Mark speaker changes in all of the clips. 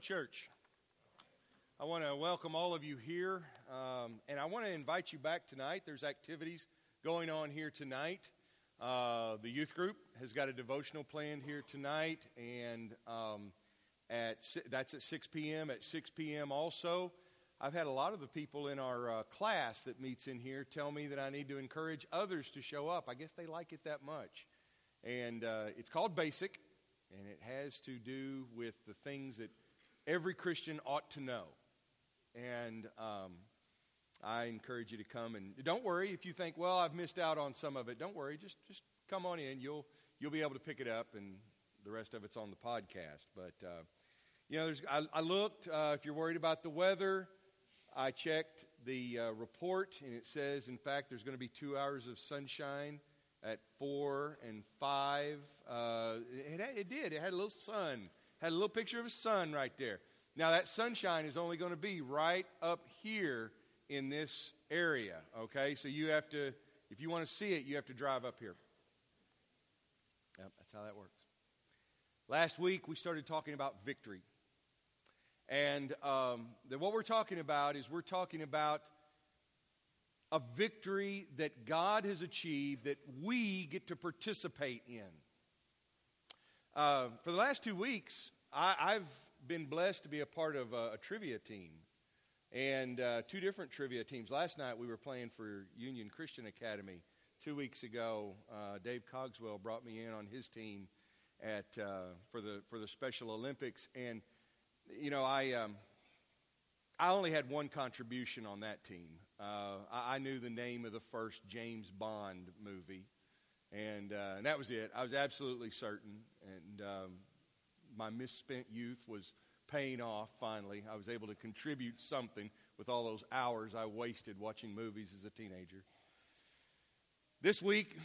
Speaker 1: Church. I want to welcome all of you here, um, and I want to invite you back tonight. There's activities going on here tonight. Uh, the youth group has got a devotional planned here tonight, and um, at that's at 6 p.m. At 6 p.m. also, I've had a lot of the people in our uh, class that meets in here tell me that I need to encourage others to show up. I guess they like it that much, and uh, it's called Basic, and it has to do with the things that every Christian ought to know. And um, I encourage you to come and don't worry if you think, well, I've missed out on some of it. Don't worry, just just come on in. You'll you'll be able to pick it up, and the rest of it's on the podcast. But uh, you know, there's, I, I looked. Uh, if you're worried about the weather, I checked the uh, report, and it says, in fact, there's going to be two hours of sunshine at four and five. Uh, it, it did. It had a little sun had a little picture of a sun right there. Now, that sunshine is only going to be right up here in this area, okay? So you have to, if you want to see it, you have to drive up here. Yep, that's how that works. Last week, we started talking about victory. And um, what we're talking about is we're talking about a victory that God has achieved that we get to participate in. Uh, for the last two weeks, I, have been blessed to be a part of a, a trivia team and uh, two different trivia teams. Last night we were playing for Union Christian Academy. Two weeks ago, uh, Dave Cogswell brought me in on his team at uh, for the for the Special Olympics, and you know I um, I only had one contribution on that team. Uh, I, I, knew the name of the first James Bond movie, and, uh, and that was it. I was absolutely certain, and um, my misspent youth was paying off finally. I was able to contribute something with all those hours I wasted watching movies as a teenager. This week,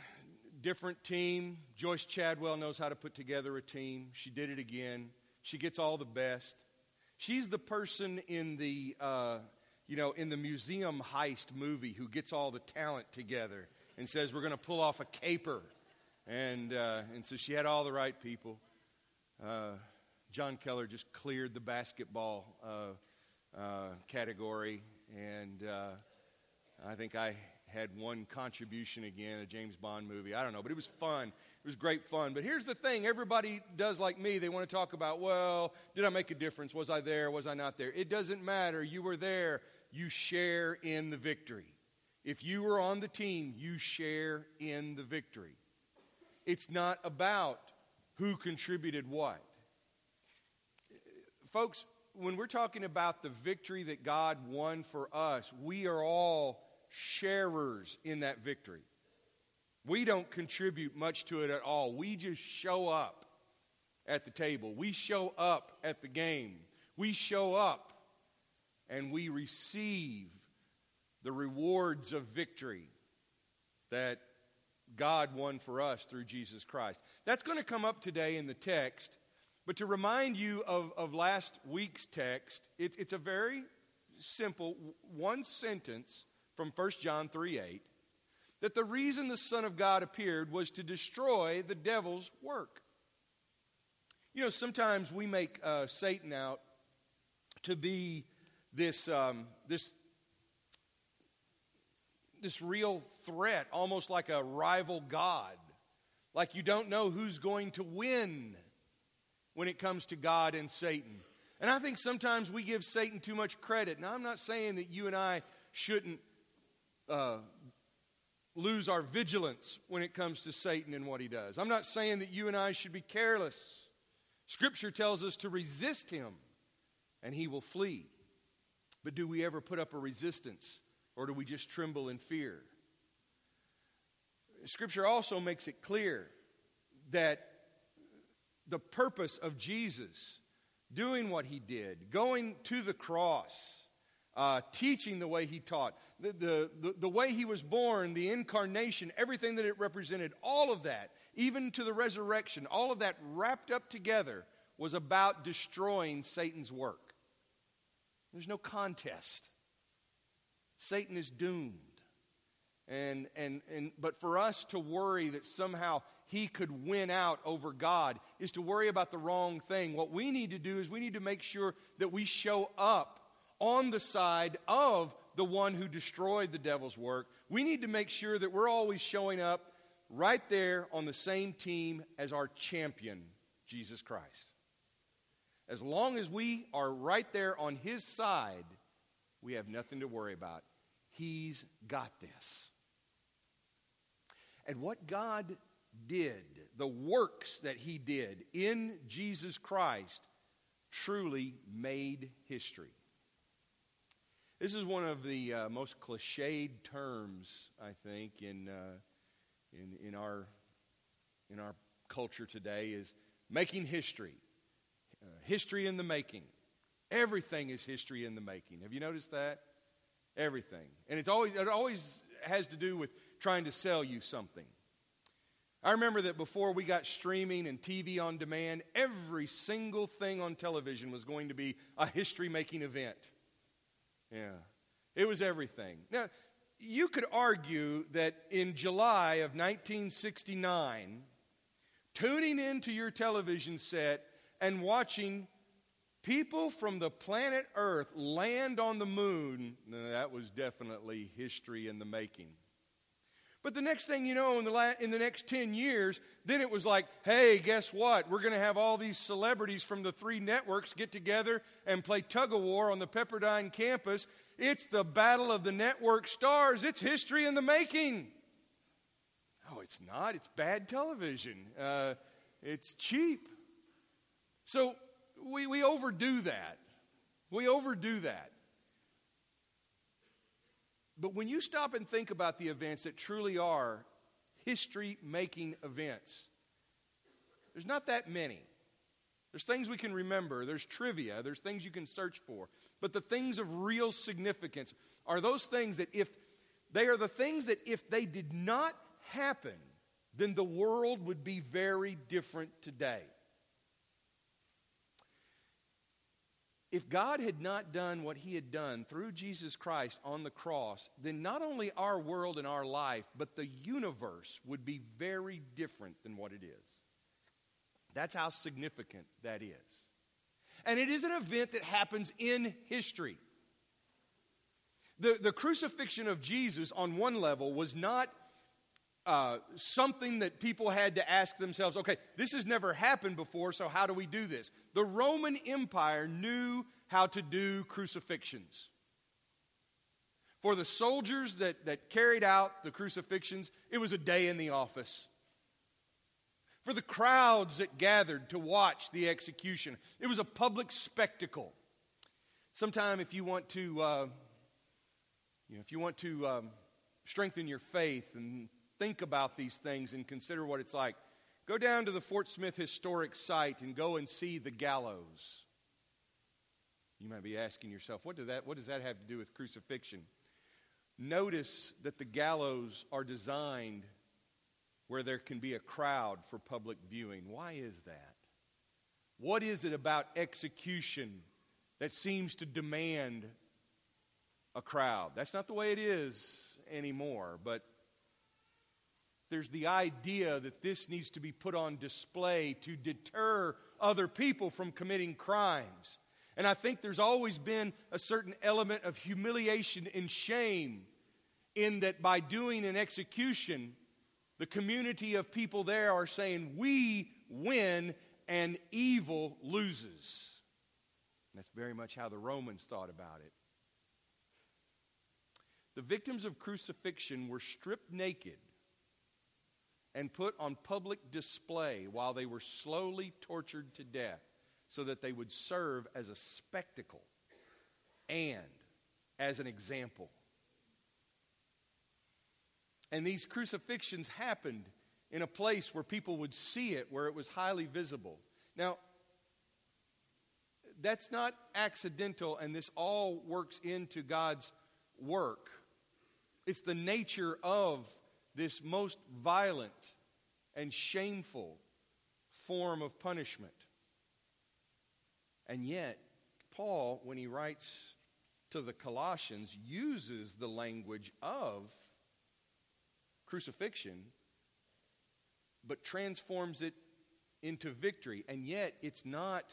Speaker 1: different team. Joyce Chadwell knows how to put together a team. She did it again. She gets all the best. She's the person in the, uh, you know, in the museum heist movie who gets all the talent together and says, We're going to pull off a caper. And, uh, and so she had all the right people. Uh, John Keller just cleared the basketball uh, uh category. And uh, I think I had one contribution again, a James Bond movie. I don't know, but it was fun. It was great fun. But here's the thing everybody does like me. They want to talk about, well, did I make a difference? Was I there? Was I not there? It doesn't matter. You were there. You share in the victory. If you were on the team, you share in the victory. It's not about who contributed what. Folks, when we're talking about the victory that God won for us, we are all sharers in that victory. We don't contribute much to it at all. We just show up at the table. We show up at the game. We show up and we receive the rewards of victory that God won for us through Jesus Christ. That's going to come up today in the text. But to remind you of, of last week's text, it, it's a very simple one sentence from 1 John 3 8 that the reason the Son of God appeared was to destroy the devil's work. You know, sometimes we make uh, Satan out to be this, um, this this real threat, almost like a rival God. Like you don't know who's going to win when it comes to God and Satan. And I think sometimes we give Satan too much credit. Now, I'm not saying that you and I shouldn't uh, lose our vigilance when it comes to Satan and what he does. I'm not saying that you and I should be careless. Scripture tells us to resist him and he will flee. But do we ever put up a resistance or do we just tremble in fear? Scripture also makes it clear that the purpose of Jesus doing what he did, going to the cross, uh, teaching the way he taught, the, the, the, the way he was born, the incarnation, everything that it represented, all of that, even to the resurrection, all of that wrapped up together was about destroying Satan's work. There's no contest. Satan is doomed. And, and, and, but for us to worry that somehow he could win out over God is to worry about the wrong thing. What we need to do is we need to make sure that we show up on the side of the one who destroyed the devil's work. We need to make sure that we're always showing up right there on the same team as our champion, Jesus Christ. As long as we are right there on his side, we have nothing to worry about. He's got this. And what God did, the works that he did in Jesus Christ, truly made history. This is one of the uh, most cliched terms, I think, in, uh, in, in, our, in our culture today is making history. Uh, history in the making. Everything is history in the making. Have you noticed that? Everything. And it's always, it always has to do with trying to sell you something. I remember that before we got streaming and TV on demand, every single thing on television was going to be a history making event. Yeah, it was everything. Now, you could argue that in July of 1969, tuning into your television set and watching people from the planet Earth land on the moon, that was definitely history in the making. But the next thing you know, in the, la- in the next 10 years, then it was like, hey, guess what? We're going to have all these celebrities from the three networks get together and play tug of war on the Pepperdine campus. It's the battle of the network stars. It's history in the making. No, it's not. It's bad television. Uh, it's cheap. So we, we overdo that. We overdo that. But when you stop and think about the events that truly are history making events, there's not that many. There's things we can remember, there's trivia, there's things you can search for. But the things of real significance are those things that if they are the things that if they did not happen, then the world would be very different today. If God had not done what he had done through Jesus Christ on the cross, then not only our world and our life, but the universe would be very different than what it is. That's how significant that is. And it is an event that happens in history. The, the crucifixion of Jesus, on one level, was not uh, something that people had to ask themselves okay, this has never happened before, so how do we do this? The Roman Empire knew how to do crucifixions. For the soldiers that, that carried out the crucifixions, it was a day in the office. For the crowds that gathered to watch the execution, it was a public spectacle. Sometime, if you want to, uh, you know, if you want to um, strengthen your faith and think about these things and consider what it's like. Go down to the Fort Smith Historic Site and go and see the gallows. You might be asking yourself, what, do that, what does that have to do with crucifixion? Notice that the gallows are designed where there can be a crowd for public viewing. Why is that? What is it about execution that seems to demand a crowd? That's not the way it is anymore, but there's the idea that this needs to be put on display to deter other people from committing crimes. And I think there's always been a certain element of humiliation and shame in that by doing an execution, the community of people there are saying, We win and evil loses. And that's very much how the Romans thought about it. The victims of crucifixion were stripped naked and put on public display while they were slowly tortured to death so that they would serve as a spectacle and as an example. And these crucifixions happened in a place where people would see it, where it was highly visible. Now, that's not accidental, and this all works into God's work. It's the nature of this most violent and shameful form of punishment. And yet, Paul, when he writes to the Colossians, uses the language of crucifixion but transforms it into victory. And yet, it's not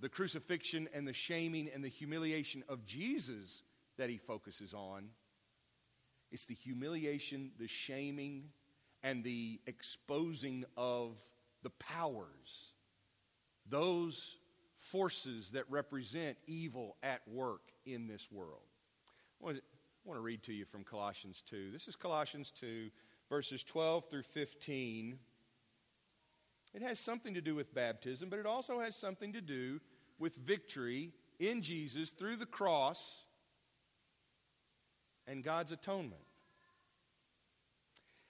Speaker 1: the crucifixion and the shaming and the humiliation of Jesus that he focuses on. It's the humiliation, the shaming, and the exposing of the powers, those forces that represent evil at work in this world. I want, to, read to you from Colossians 2. This is Colossians 2, verses 12 through 15. It has something to do with baptism, but it also has something to do with victory in Jesus through the cross and God's atonement.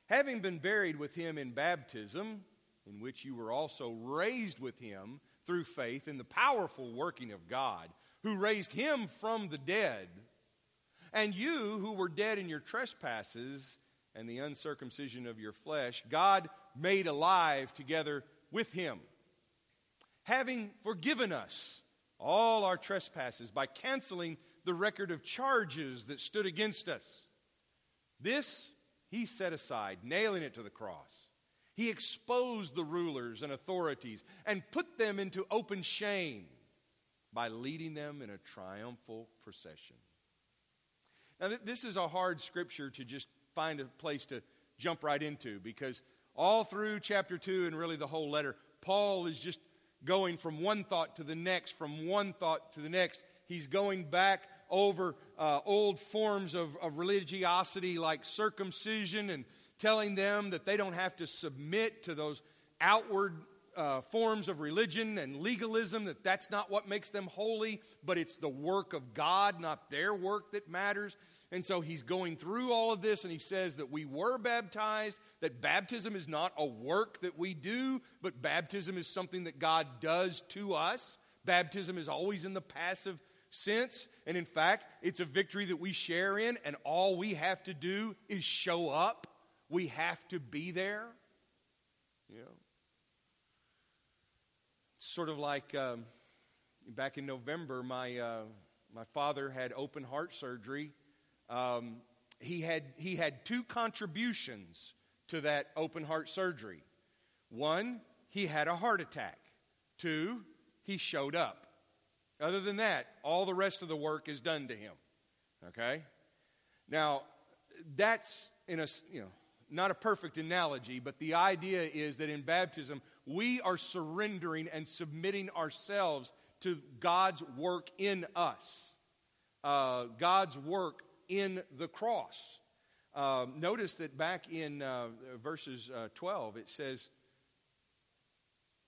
Speaker 1: Having been buried with him in baptism, in which you were also raised with him through faith in the powerful working of God, who raised him from the dead, and you who were dead in your trespasses and the uncircumcision of your flesh, God made alive together with him, having forgiven us all our trespasses by canceling the record of charges that stood against us. This he set aside, nailing it to the cross. He exposed the rulers and authorities and put them into open shame by leading them in a triumphal procession. Now, this is a hard scripture to just find a place to jump right into because all through chapter 2 and really the whole letter, Paul is just going from one thought to the next, from one thought to the next. He's going back over uh, old forms of, of religiosity like circumcision and telling them that they don't have to submit to those outward uh, forms of religion and legalism, that that's not what makes them holy, but it's the work of God, not their work, that matters. And so he's going through all of this and he says that we were baptized, that baptism is not a work that we do, but baptism is something that God does to us. Baptism is always in the passive sense. And in fact, it's a victory that we share in, and all we have to do is show up. We have to be there. You know, sort of like um, back in November, my, uh, my father had open heart surgery. Um, he, had, he had two contributions to that open heart surgery. One, he had a heart attack. Two, he showed up. Other than that, all the rest of the work is done to him. Okay? Now, that's in a, you know, not a perfect analogy, but the idea is that in baptism, we are surrendering and submitting ourselves to God's work in us, uh, God's work in the cross. Uh, notice that back in uh, verses uh, 12, it says,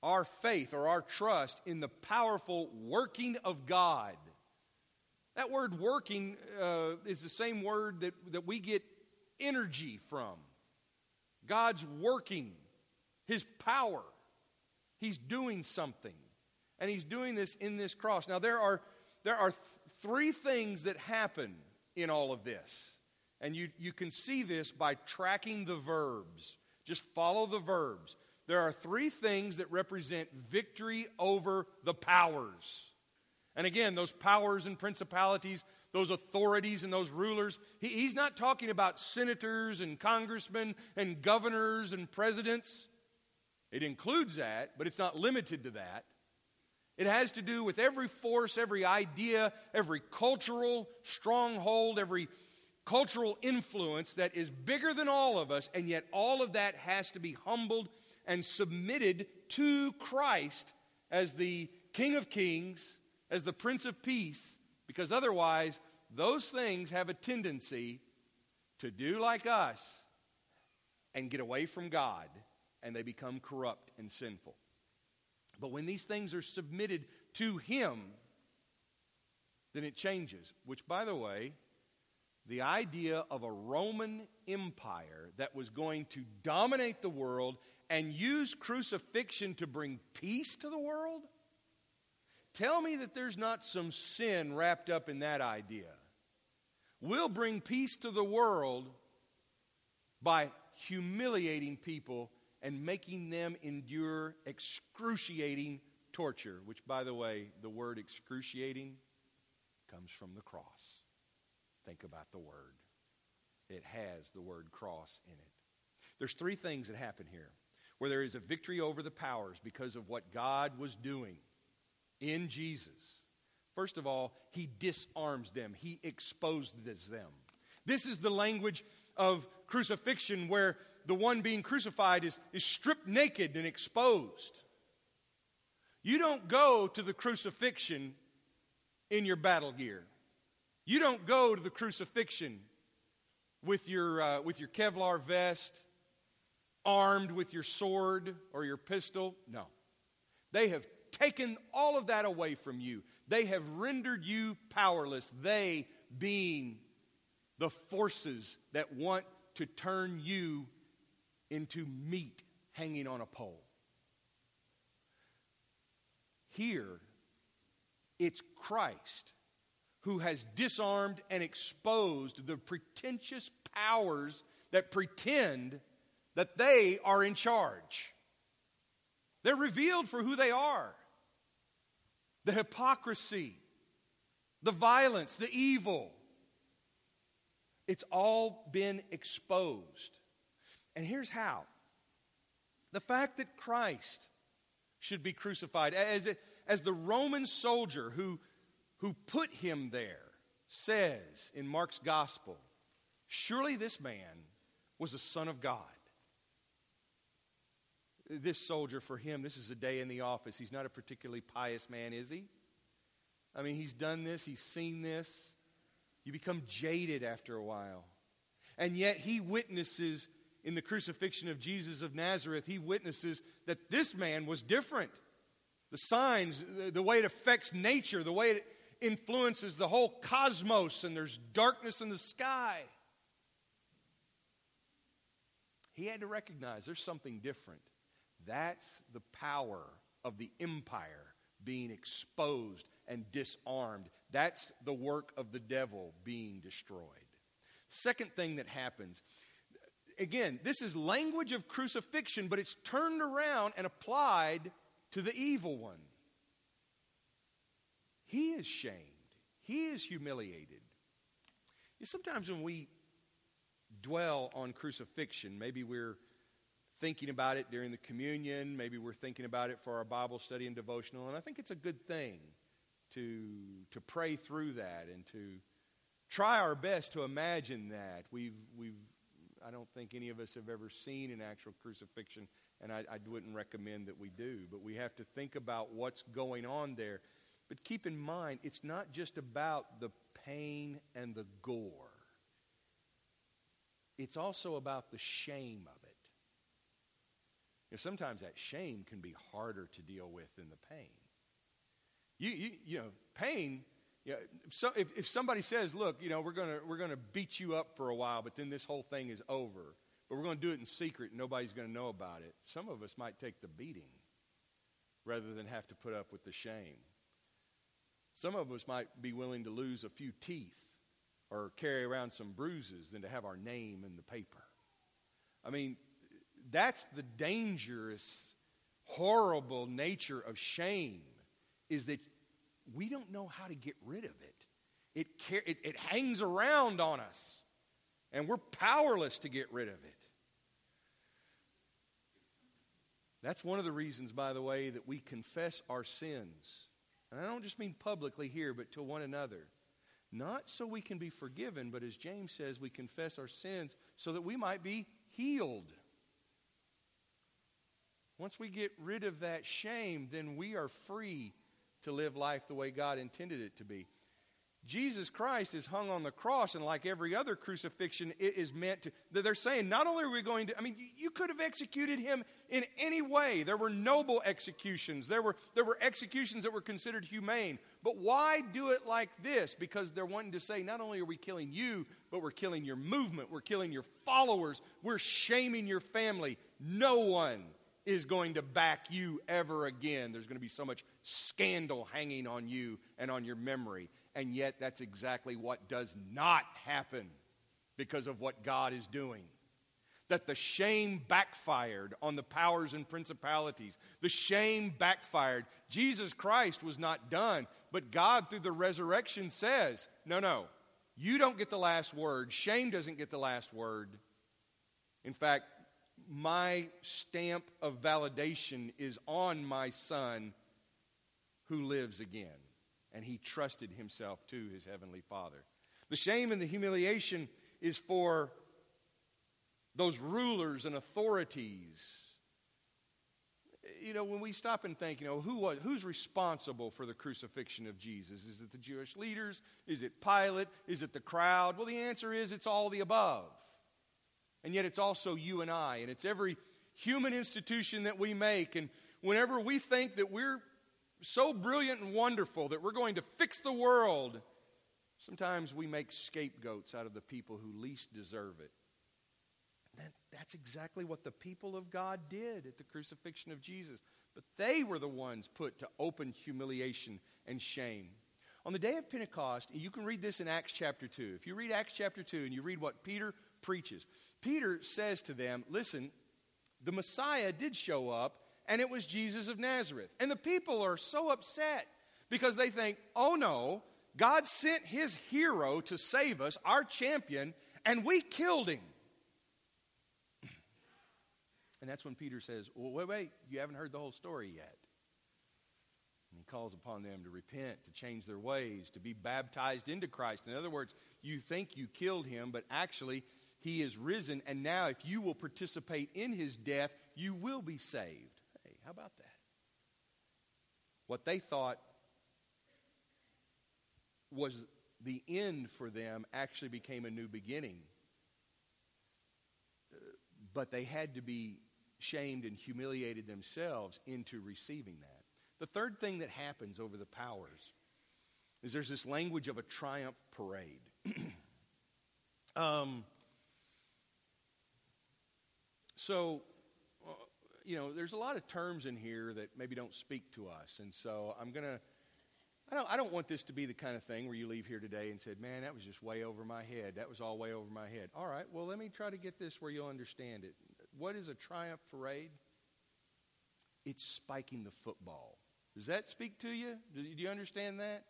Speaker 1: Our faith or our trust in the powerful working of God. That word working uh, is the same word that, that we get energy from. God's working, His power. He's doing something. And He's doing this in this cross. Now, there are, there are th- three things that happen in all of this. And you, you can see this by tracking the verbs. Just follow the verbs. There are three things that represent victory over the powers. And again, those powers and principalities, those authorities and those rulers, he, he's not talking about senators and congressmen and governors and presidents. It includes that, but it's not limited to that. It has to do with every force, every idea, every cultural stronghold, every cultural influence that is bigger than all of us, and yet all of that has to be humbled and submitted to Christ as the King of Kings, as the Prince of Peace, because otherwise, those things have a tendency to do like us and get away from God, and they become corrupt and sinful. But when these things are submitted to Him, then it changes. Which, by the way, the idea of a Roman Empire that was going to dominate the world and use crucifixion to bring peace to the world? Tell me that there's not some sin wrapped up in that idea. We'll bring peace to the world by humiliating people and making them endure excruciating torture, which, by the way, the word excruciating comes from the cross. Think about the word, it has the word cross in it. There's three things that happen here where there is a victory over the powers because of what God was doing in Jesus. First of all, he disarms them, he exposes them. This is the language of crucifixion where the one being crucified is, is stripped naked and exposed. You don't go to the crucifixion in your battle gear. You don't go to the crucifixion with your, uh, with your Kevlar vest, armed with your sword or your pistol. No. They have taken all of that away from you. They have rendered you powerless, they being the forces that want to turn you into meat hanging on a pole. Here, it's Christ who has disarmed and exposed the pretentious powers that pretend that they are in charge. They're revealed for who they are the hypocrisy, the violence, the evil. It's all been exposed. And here's how the fact that Christ should be crucified, as, it, as the Roman soldier who, who put him there says in Mark's gospel, surely this man was a son of God this soldier, for him, this is a day in the office. He's not a particularly pious man, is he? I mean, he's done this, he's seen this. You become jaded after a while. And yet, he witnesses in the crucifixion of Jesus of Nazareth, he witnesses that this man was different. The signs, the way it affects nature, the way it influences the whole cosmos, and there's darkness in the sky. He had to recognize there's something different. That's the power of the empire being exposed and disarmed. That's the work of the devil being destroyed. Second thing that happens again, this is language of crucifixion, but it's turned around and applied to the evil one. He is shamed, he is humiliated. Sometimes when we dwell on crucifixion, maybe we're thinking about it during the communion. Maybe we're thinking about it for our Bible study and devotional. And I think it's a good thing to, to pray through that and to try our best to imagine that. We've, we've, I don't think any of us have ever seen an actual crucifixion, and I, I wouldn't recommend that we do. But we have to think about what's going on there. But keep in mind, it's not just about the pain and the gore. It's also about the shame of. You know, sometimes that shame can be harder to deal with than the pain. You, you, you know, pain, you know, if, so, if, if somebody says, look, you know, we're going we're gonna beat you up for a while, but then this whole thing is over, but we're going to do it in secret and nobody's going to know about it, some of us might take the beating rather than have to put up with the shame. Some of us might be willing to lose a few teeth or carry around some bruises than to have our name in the paper. I mean, that's the dangerous, horrible nature of shame, is that we don't know how to get rid of it. It, it, it hangs around on us, and we're powerless to get rid of it. That's one of the reasons, by the way, that we confess our sins. And I don't just mean publicly here, but to one another. Not so we can be forgiven, but as James says, we confess our sins so that we might be healed. Once we get rid of that shame, then we are free to live life the way God intended it to be. Jesus Christ is hung on the cross, and like every other crucifixion, it is meant to. They're saying not only are we going to, I mean, you could have executed him in any way. There were noble executions, there were, there were executions that were considered humane. But why do it like this? Because they're wanting to say not only are we killing you, but we're killing your movement, we're killing your followers, we're shaming your family. No one is going to back you ever again. There's going to be so much scandal hanging on you and on your memory. And yet, that's exactly what does not happen because of what God is doing. That the shame backfired on the powers and principalities. The shame backfired. Jesus Christ was not done, but God, through the resurrection, says, No, no, you don't get the last word. Shame doesn't get the last word. In fact, my stamp of validation is on my son who lives again. And he trusted himself to his heavenly father. The shame and the humiliation is for those rulers and authorities you know, when we stop and think, you know, who was, who's responsible for the crucifixion of Jesus? Is it the Jewish leaders? Is it Pilate? Is it the crowd? Well, the answer is it's all the above. And yet it's also you and I, and it's every human institution that we make. And whenever we think that we're so brilliant and wonderful that we're going to fix the world, sometimes we make scapegoats out of the people who least deserve it. That, that's exactly what the people of God did at the crucifixion of Jesus. But they were the ones put to open humiliation and shame. On the day of Pentecost, you can read this in Acts chapter 2. If you read Acts chapter 2 and you read what Peter preaches, Peter says to them, Listen, the Messiah did show up, and it was Jesus of Nazareth. And the people are so upset because they think, Oh no, God sent his hero to save us, our champion, and we killed him. And that's when Peter says, Well, wait, wait, you haven't heard the whole story yet. And he calls upon them to repent, to change their ways, to be baptized into Christ. In other words, you think you killed him, but actually, he is risen. And now, if you will participate in his death, you will be saved. Hey, how about that? What they thought was the end for them actually became a new beginning. But they had to be shamed and humiliated themselves into receiving that. The third thing that happens over the powers is there's this language of a triumph parade. um, so, uh, you know, there's a lot of terms in here that maybe don't speak to us. And so I'm going to. I don't, I don't want this to be the kind of thing where you leave here today and said, man, that was just way over my head. That was all way over my head. All right, well, let me try to get this where you'll understand it. What is a triumph parade? It's spiking the football. Does that speak to you? Do you understand that?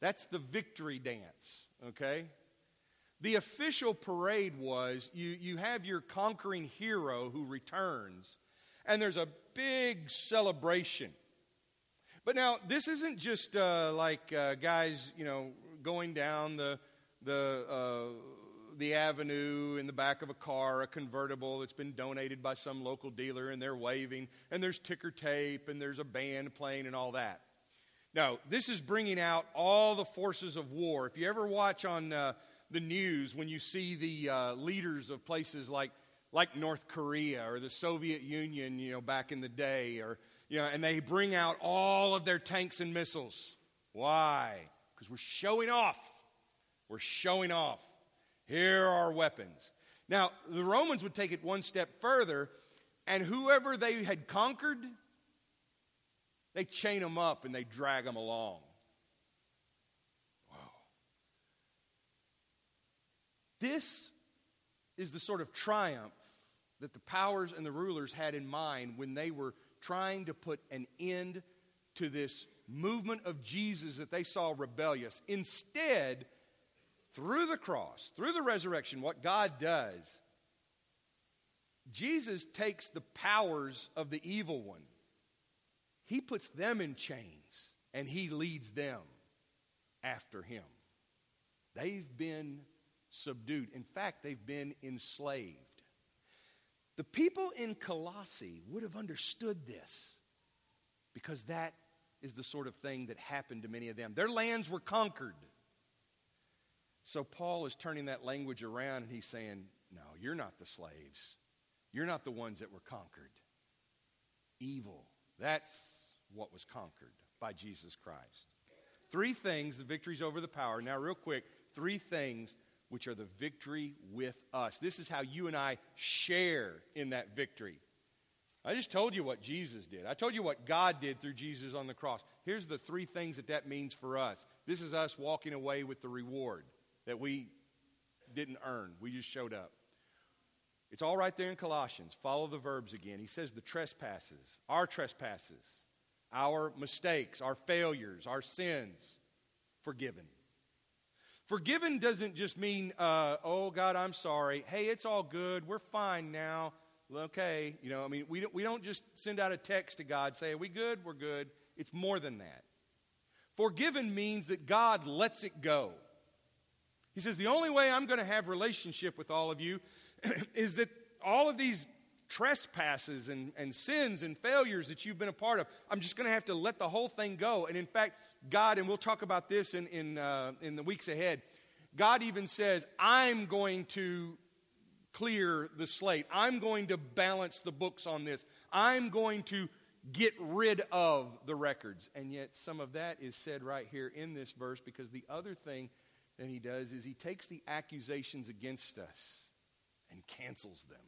Speaker 1: That's the victory dance, okay? The official parade was you, you have your conquering hero who returns, and there's a big celebration. But now, this isn't just uh, like uh, guys, you know, going down the, the uh, the avenue in the back of a car, a convertible that's been donated by some local dealer, and they're waving, and there's ticker tape, and there's a band playing, and all that. No, this is bringing out all the forces of war. If you ever watch on uh, the news when you see the uh, leaders of places like, like North Korea or the Soviet Union, you know, back in the day, or, you know, and they bring out all of their tanks and missiles. Why? Because we're showing off. We're showing off. Here are our weapons. Now, the Romans would take it one step further, and whoever they had conquered, they chain them up and they drag them along. This is the sort of triumph that the powers and the rulers had in mind when they were trying to put an end to this movement of Jesus that they saw rebellious. Instead, through the cross, through the resurrection, what God does, Jesus takes the powers of the evil one, he puts them in chains, and he leads them after him. They've been subdued. In fact, they've been enslaved. The people in Colossae would have understood this because that is the sort of thing that happened to many of them. Their lands were conquered. So Paul is turning that language around and he's saying, No, you're not the slaves. You're not the ones that were conquered. Evil. That's what was conquered by Jesus Christ. Three things, the victories over the power. Now, real quick, three things which are the victory with us. This is how you and I share in that victory. I just told you what Jesus did. I told you what God did through Jesus on the cross. Here's the three things that that means for us. This is us walking away with the reward that we didn't earn. We just showed up. It's all right there in Colossians. Follow the verbs again. He says the trespasses, our trespasses, our mistakes, our failures, our sins, forgiven. Forgiven doesn't just mean, uh, oh God, I'm sorry. Hey, it's all good. We're fine now. okay, you know, I mean, we don't, we don't just send out a text to God, say, Are we good? We're good. It's more than that. Forgiven means that God lets it go. He says, The only way I'm going to have relationship with all of you is that all of these trespasses and, and sins and failures that you've been a part of, I'm just going to have to let the whole thing go. And in fact, God, and we'll talk about this in, in, uh, in the weeks ahead, God even says, I'm going to clear the slate. I'm going to balance the books on this. I'm going to get rid of the records. And yet, some of that is said right here in this verse because the other thing that he does is he takes the accusations against us and cancels them.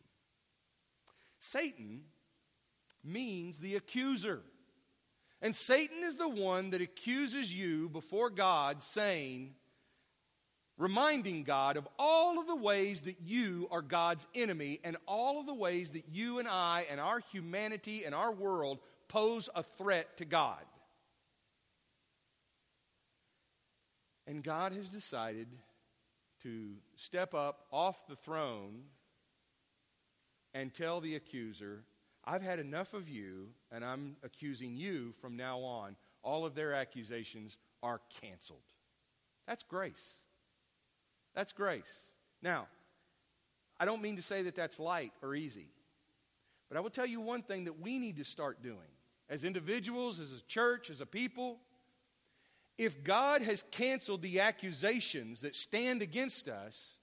Speaker 1: Satan means the accuser. And Satan is the one that accuses you before God, saying, reminding God of all of the ways that you are God's enemy and all of the ways that you and I and our humanity and our world pose a threat to God. And God has decided to step up off the throne and tell the accuser, I've had enough of you, and I'm accusing you from now on. All of their accusations are canceled. That's grace. That's grace. Now, I don't mean to say that that's light or easy, but I will tell you one thing that we need to start doing as individuals, as a church, as a people. If God has canceled the accusations that stand against us,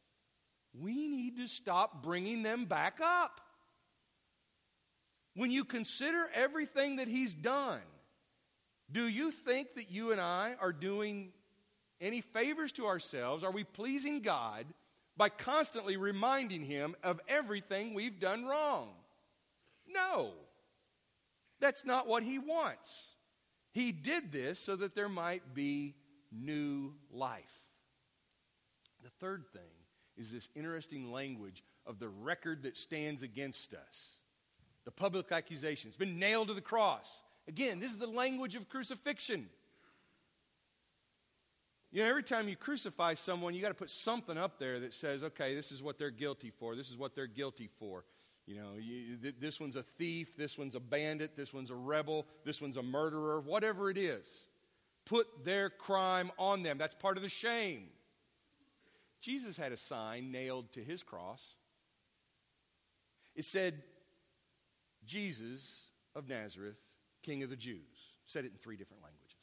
Speaker 1: we need to stop bringing them back up. When you consider everything that He's done, do you think that you and I are doing any favors to ourselves? Are we pleasing God by constantly reminding Him of everything we've done wrong? No. That's not what He wants. He did this so that there might be new life. The third thing is this interesting language of the record that stands against us. The public accusation. It's been nailed to the cross. Again, this is the language of crucifixion. You know, every time you crucify someone, you got to put something up there that says, okay, this is what they're guilty for. This is what they're guilty for. You know, you, th- this one's a thief. This one's a bandit. This one's a rebel. This one's a murderer. Whatever it is, put their crime on them. That's part of the shame. Jesus had a sign nailed to his cross. It said, Jesus of Nazareth, King of the Jews. Said it in three different languages.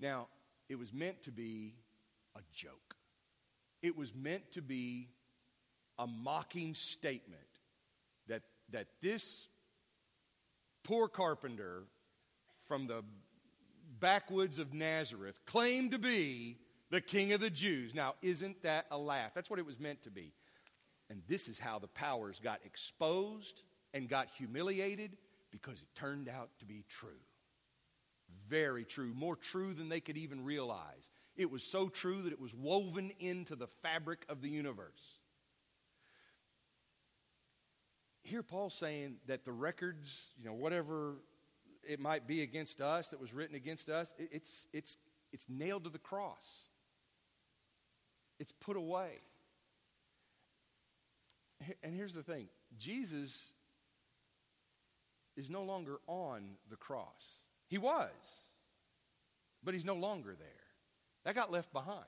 Speaker 1: Now, it was meant to be a joke. It was meant to be a mocking statement that, that this poor carpenter from the backwoods of Nazareth claimed to be the king of the Jews. Now, isn't that a laugh? That's what it was meant to be. And this is how the powers got exposed and got humiliated because it turned out to be true very true, more true than they could even realize. It was so true that it was woven into the fabric of the universe. Here, Paul's saying that the records, you know, whatever it might be against us that was written against us, it's, it's, it's nailed to the cross, it's put away. And here's the thing Jesus is no longer on the cross. He was, but he's no longer there. That got left behind.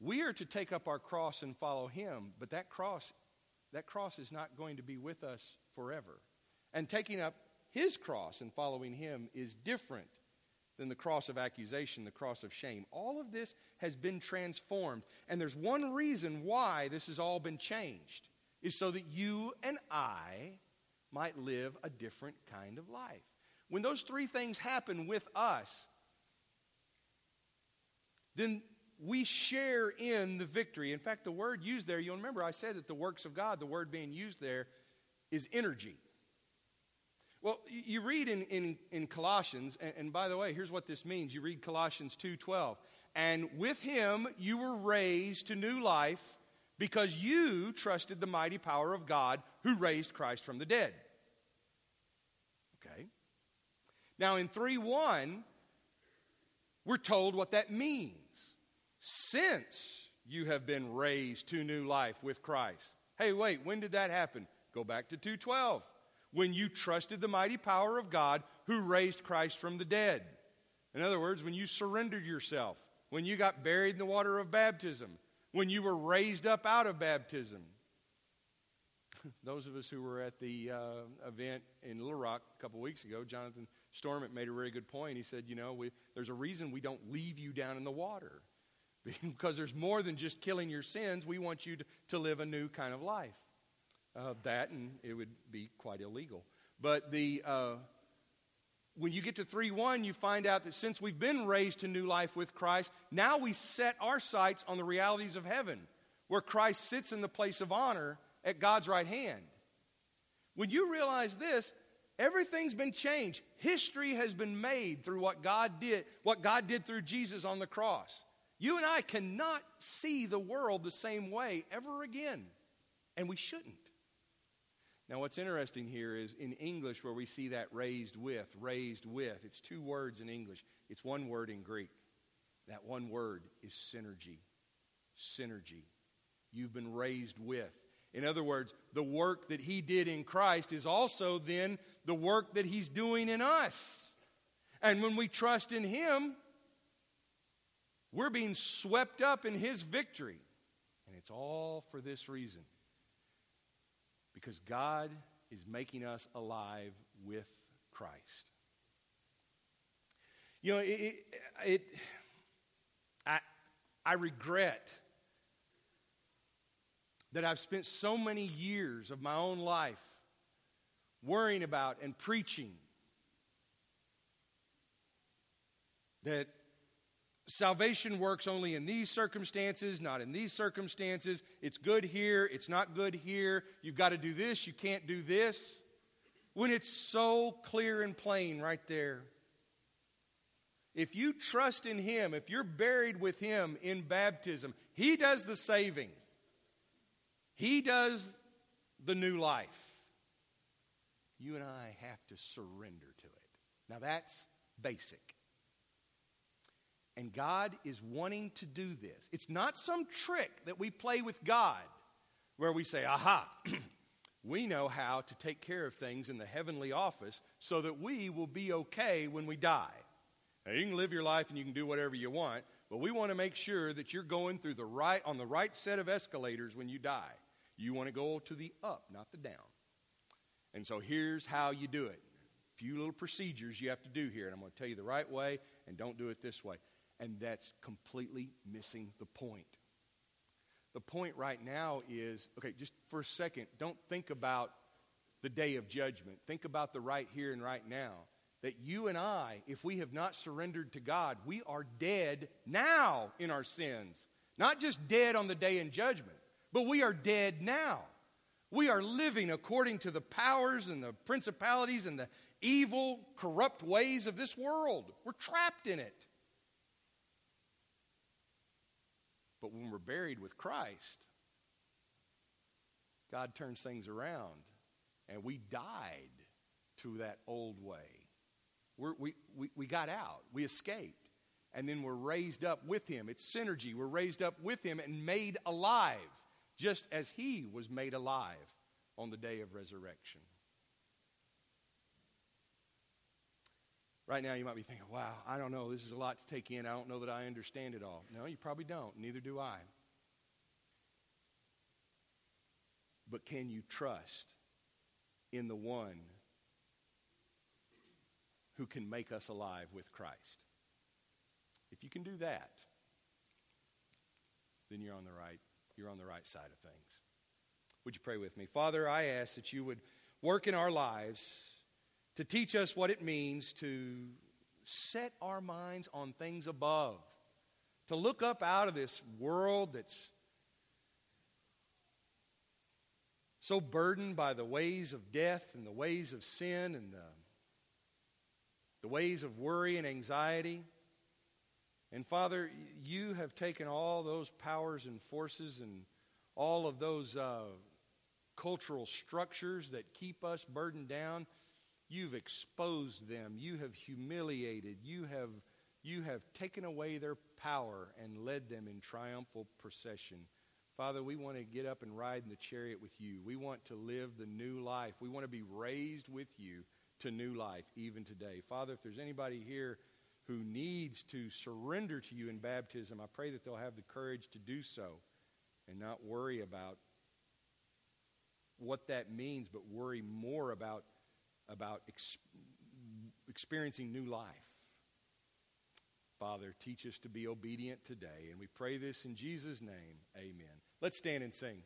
Speaker 1: We are to take up our cross and follow him, but that cross that cross is not going to be with us forever. And taking up his cross and following him is different than the cross of accusation, the cross of shame. All of this has been transformed. And there's one reason why this has all been changed is so that you and I might live a different kind of life. When those three things happen with us, then we share in the victory. In fact, the word used there, you'll remember I said that the works of God, the word being used there, is energy. Well, you read in, in, in Colossians, and, and by the way, here's what this means. You read Colossians 2.12. And with him you were raised to new life because you trusted the mighty power of God who raised Christ from the dead. Okay? Now, in 3 1, we're told what that means. Since you have been raised to new life with Christ. Hey, wait, when did that happen? Go back to 212. When you trusted the mighty power of God who raised Christ from the dead. In other words, when you surrendered yourself, when you got buried in the water of baptism, when you were raised up out of baptism. Those of us who were at the uh, event in Little Rock a couple weeks ago, Jonathan Stormont made a very good point. He said, You know, we, there's a reason we don't leave you down in the water because there's more than just killing your sins. We want you to, to live a new kind of life. Uh, that, and it would be quite illegal. But the. Uh, when you get to 3 1, you find out that since we've been raised to new life with Christ, now we set our sights on the realities of heaven, where Christ sits in the place of honor at God's right hand. When you realize this, everything's been changed. History has been made through what God did, what God did through Jesus on the cross. You and I cannot see the world the same way ever again, and we shouldn't. Now, what's interesting here is in English, where we see that raised with, raised with, it's two words in English, it's one word in Greek. That one word is synergy. Synergy. You've been raised with. In other words, the work that he did in Christ is also then the work that he's doing in us. And when we trust in him, we're being swept up in his victory. And it's all for this reason because God is making us alive with Christ. You know, it, it, it I, I regret that I've spent so many years of my own life worrying about and preaching that salvation works only in these circumstances, not in these circumstances. It's good here, it's not good here. You've got to do this, you can't do this. When it's so clear and plain right there. If you trust in Him, if you're buried with Him in baptism, He does the saving, He does the new life. You and I have to surrender to it. Now, that's basic. And God is wanting to do this. It's not some trick that we play with God where we say, aha, we know how to take care of things in the heavenly office so that we will be okay when we die. Now, you can live your life and you can do whatever you want, but we want to make sure that you're going through the right, on the right set of escalators when you die. You want to go to the up, not the down. And so here's how you do it. A few little procedures you have to do here, and I'm going to tell you the right way, and don't do it this way. And that's completely missing the point. The point right now is okay, just for a second, don't think about the day of judgment. Think about the right here and right now. That you and I, if we have not surrendered to God, we are dead now in our sins. Not just dead on the day in judgment, but we are dead now. We are living according to the powers and the principalities and the evil, corrupt ways of this world. We're trapped in it. But when we're buried with Christ, God turns things around and we died to that old way. We're, we, we, we got out, we escaped, and then we're raised up with Him. It's synergy. We're raised up with Him and made alive, just as He was made alive on the day of resurrection. Right now, you might be thinking, wow, I don't know. This is a lot to take in. I don't know that I understand it all. No, you probably don't. Neither do I. But can you trust in the one who can make us alive with Christ? If you can do that, then you're on the right, you're on the right side of things. Would you pray with me? Father, I ask that you would work in our lives to teach us what it means to set our minds on things above, to look up out of this world that's so burdened by the ways of death and the ways of sin and the, the ways of worry and anxiety. And Father, you have taken all those powers and forces and all of those uh, cultural structures that keep us burdened down You've exposed them. You have humiliated. You have, you have taken away their power and led them in triumphal procession Father, we want to get up and ride in the chariot with you. We want to live the new life. We want to be raised with you to new life even today. Father, if there's anybody here who needs to surrender to you in baptism, I pray that they'll have the courage to do so and not worry about what that means, but worry more about, about ex- experiencing new life. Father, teach us to be obedient today. And we pray this in Jesus' name. Amen. Let's stand and sing.